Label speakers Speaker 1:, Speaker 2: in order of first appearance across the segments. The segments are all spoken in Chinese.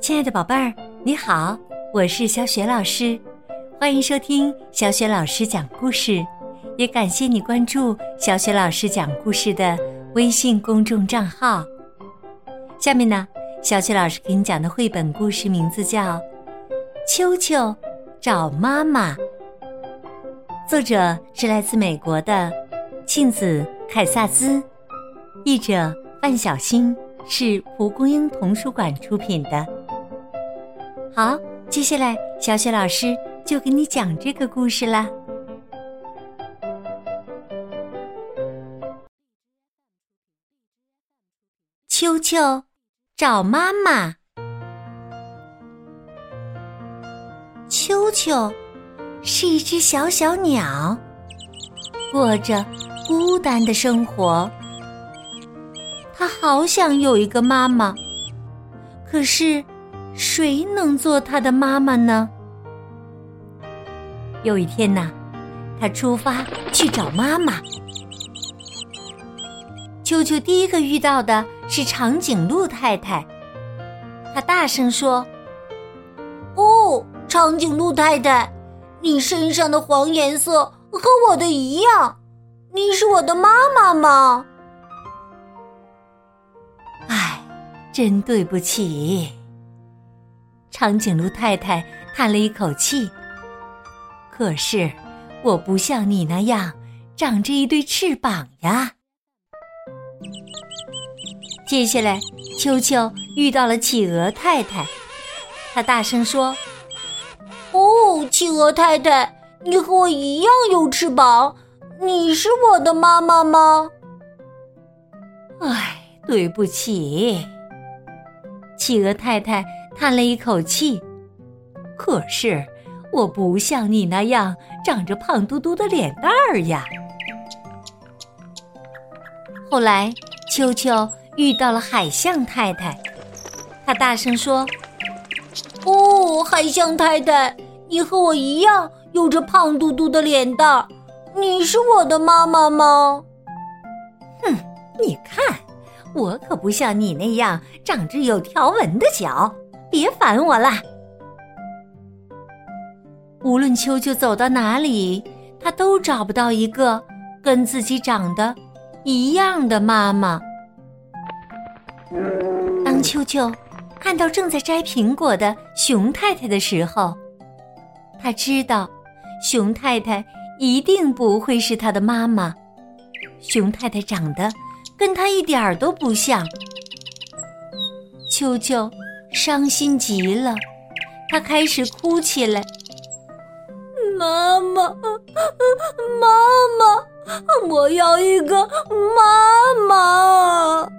Speaker 1: 亲爱的宝贝儿，你好，我是小雪老师，欢迎收听小雪老师讲故事，也感谢你关注小雪老师讲故事的微信公众账号。下面呢，小雪老师给你讲的绘本故事名字叫《秋秋找妈妈》，作者是来自美国的庆子凯萨兹，译者范小新，是蒲公英童书馆出品的。好，接下来小雪老师就给你讲这个故事啦。秋秋找妈妈。秋秋是一只小小鸟，过着孤单的生活。他好想有一个妈妈，可是。谁能做他的妈妈呢？有一天呐，他出发去找妈妈。秋秋第一个遇到的是长颈鹿太太，他大声说：“
Speaker 2: 哦，长颈鹿太太，你身上的黄颜色和我的一样，你是我的妈妈吗？”
Speaker 1: 真对不起。长颈鹿太太叹了一口气。可是，我不像你那样长着一对翅膀呀。接下来，秋秋遇到了企鹅太太，他大声说：“
Speaker 2: 哦，企鹅太太，你和我一样有翅膀，你是我的妈妈吗？”
Speaker 1: 哎，对不起，企鹅太太。叹了一口气，可是我不像你那样长着胖嘟嘟的脸蛋儿呀。后来，秋秋遇到了海象太太，他大声说：“
Speaker 2: 哦，海象太太，你和我一样有着胖嘟嘟的脸蛋儿，你是我的妈妈吗？”
Speaker 1: 哼，你看，我可不像你那样长着有条纹的脚。别烦我啦！无论秋秋走到哪里，他都找不到一个跟自己长得一样的妈妈。当秋秋看到正在摘苹果的熊太太的时候，他知道熊太太一定不会是他的妈妈。熊太太长得跟他一点儿都不像。秋秋。伤心极了，他开始哭起来。
Speaker 2: 妈妈，妈妈，我要一个妈妈！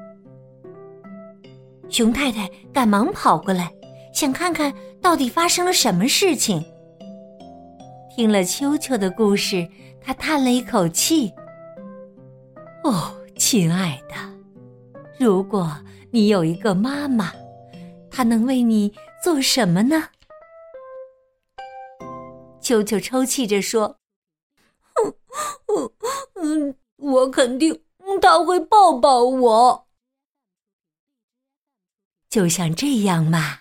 Speaker 1: 熊太太赶忙跑过来，想看看到底发生了什么事情。听了秋秋的故事，他叹了一口气：“哦，亲爱的，如果你有一个妈妈。”她能为你做什么呢？秋秋抽泣着说：“
Speaker 2: 嗯嗯，我肯定他会抱抱我，
Speaker 1: 就像这样嘛。”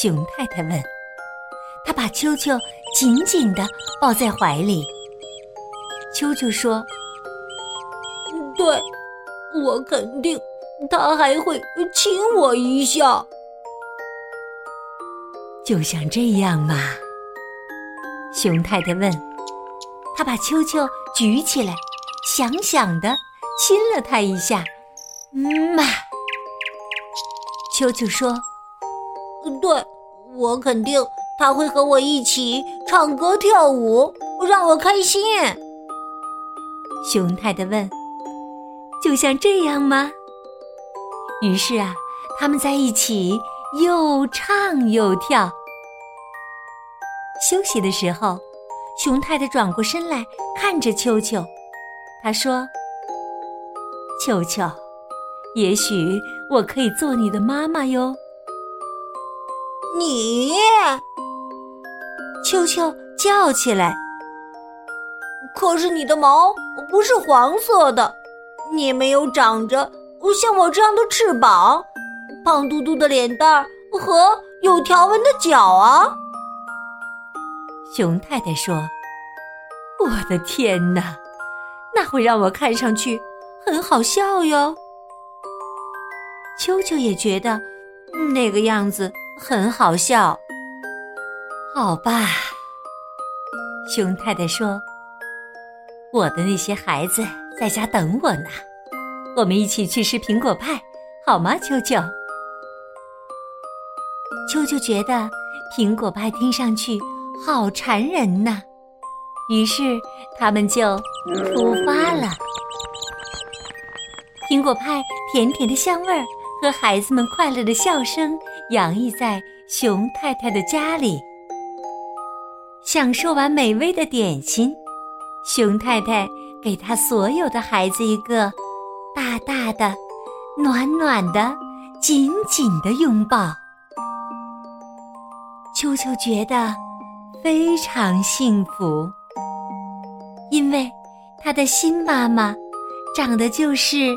Speaker 1: 熊太太问。他把秋秋紧紧的抱在怀里。秋秋说：“
Speaker 2: 对，我肯定。”他还会亲我一下，
Speaker 1: 就像这样嘛。熊太太问，他把秋秋举起来，想想的亲了他一下。嗯嘛，秋秋说：“
Speaker 2: 对，我肯定他会和我一起唱歌跳舞，让我开心。”
Speaker 1: 熊太太问：“就像这样吗？”于是啊，他们在一起又唱又跳。休息的时候，熊太太转过身来看着秋秋，她说：“秋秋，也许我可以做你的妈妈哟。”
Speaker 2: 你，
Speaker 1: 秋秋叫起来。
Speaker 2: 可是你的毛不是黄色的，你没有长着。像我这样的翅膀，胖嘟嘟的脸蛋和有条纹的脚啊？
Speaker 1: 熊太太说：“我的天哪，那会让我看上去很好笑哟。”秋秋也觉得那个样子很好笑。好吧，熊太太说：“我的那些孩子在家等我呢，我们一起去吃苹果派，好吗？”啾啾？啾啾觉得苹果派听上去好馋人呐，于是他们就出发了。苹果派甜甜的香味儿。和孩子们快乐的笑声洋溢在熊太太的家里。享受完美味的点心，熊太太给他所有的孩子一个大大的、暖暖的、紧紧的拥抱。秋秋觉得非常幸福，因为他的新妈妈长得就是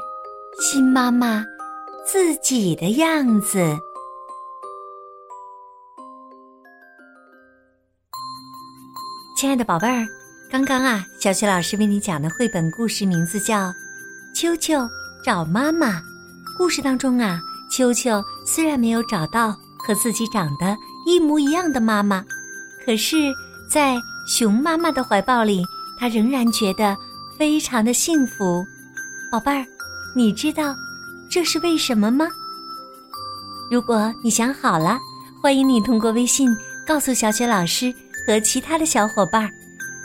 Speaker 1: 新妈妈。自己的样子，亲爱的宝贝儿，刚刚啊，小雪老师为你讲的绘本故事名字叫《秋秋找妈妈》。故事当中啊，秋秋虽然没有找到和自己长得一模一样的妈妈，可是，在熊妈妈的怀抱里，他仍然觉得非常的幸福。宝贝儿，你知道？这是为什么吗？如果你想好了，欢迎你通过微信告诉小雪老师和其他的小伙伴儿。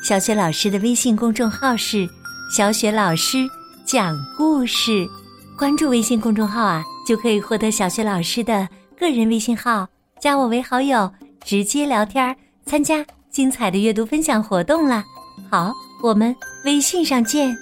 Speaker 1: 小雪老师的微信公众号是“小雪老师讲故事”，关注微信公众号啊，就可以获得小雪老师的个人微信号，加我为好友，直接聊天，参加精彩的阅读分享活动啦。好，我们微信上见。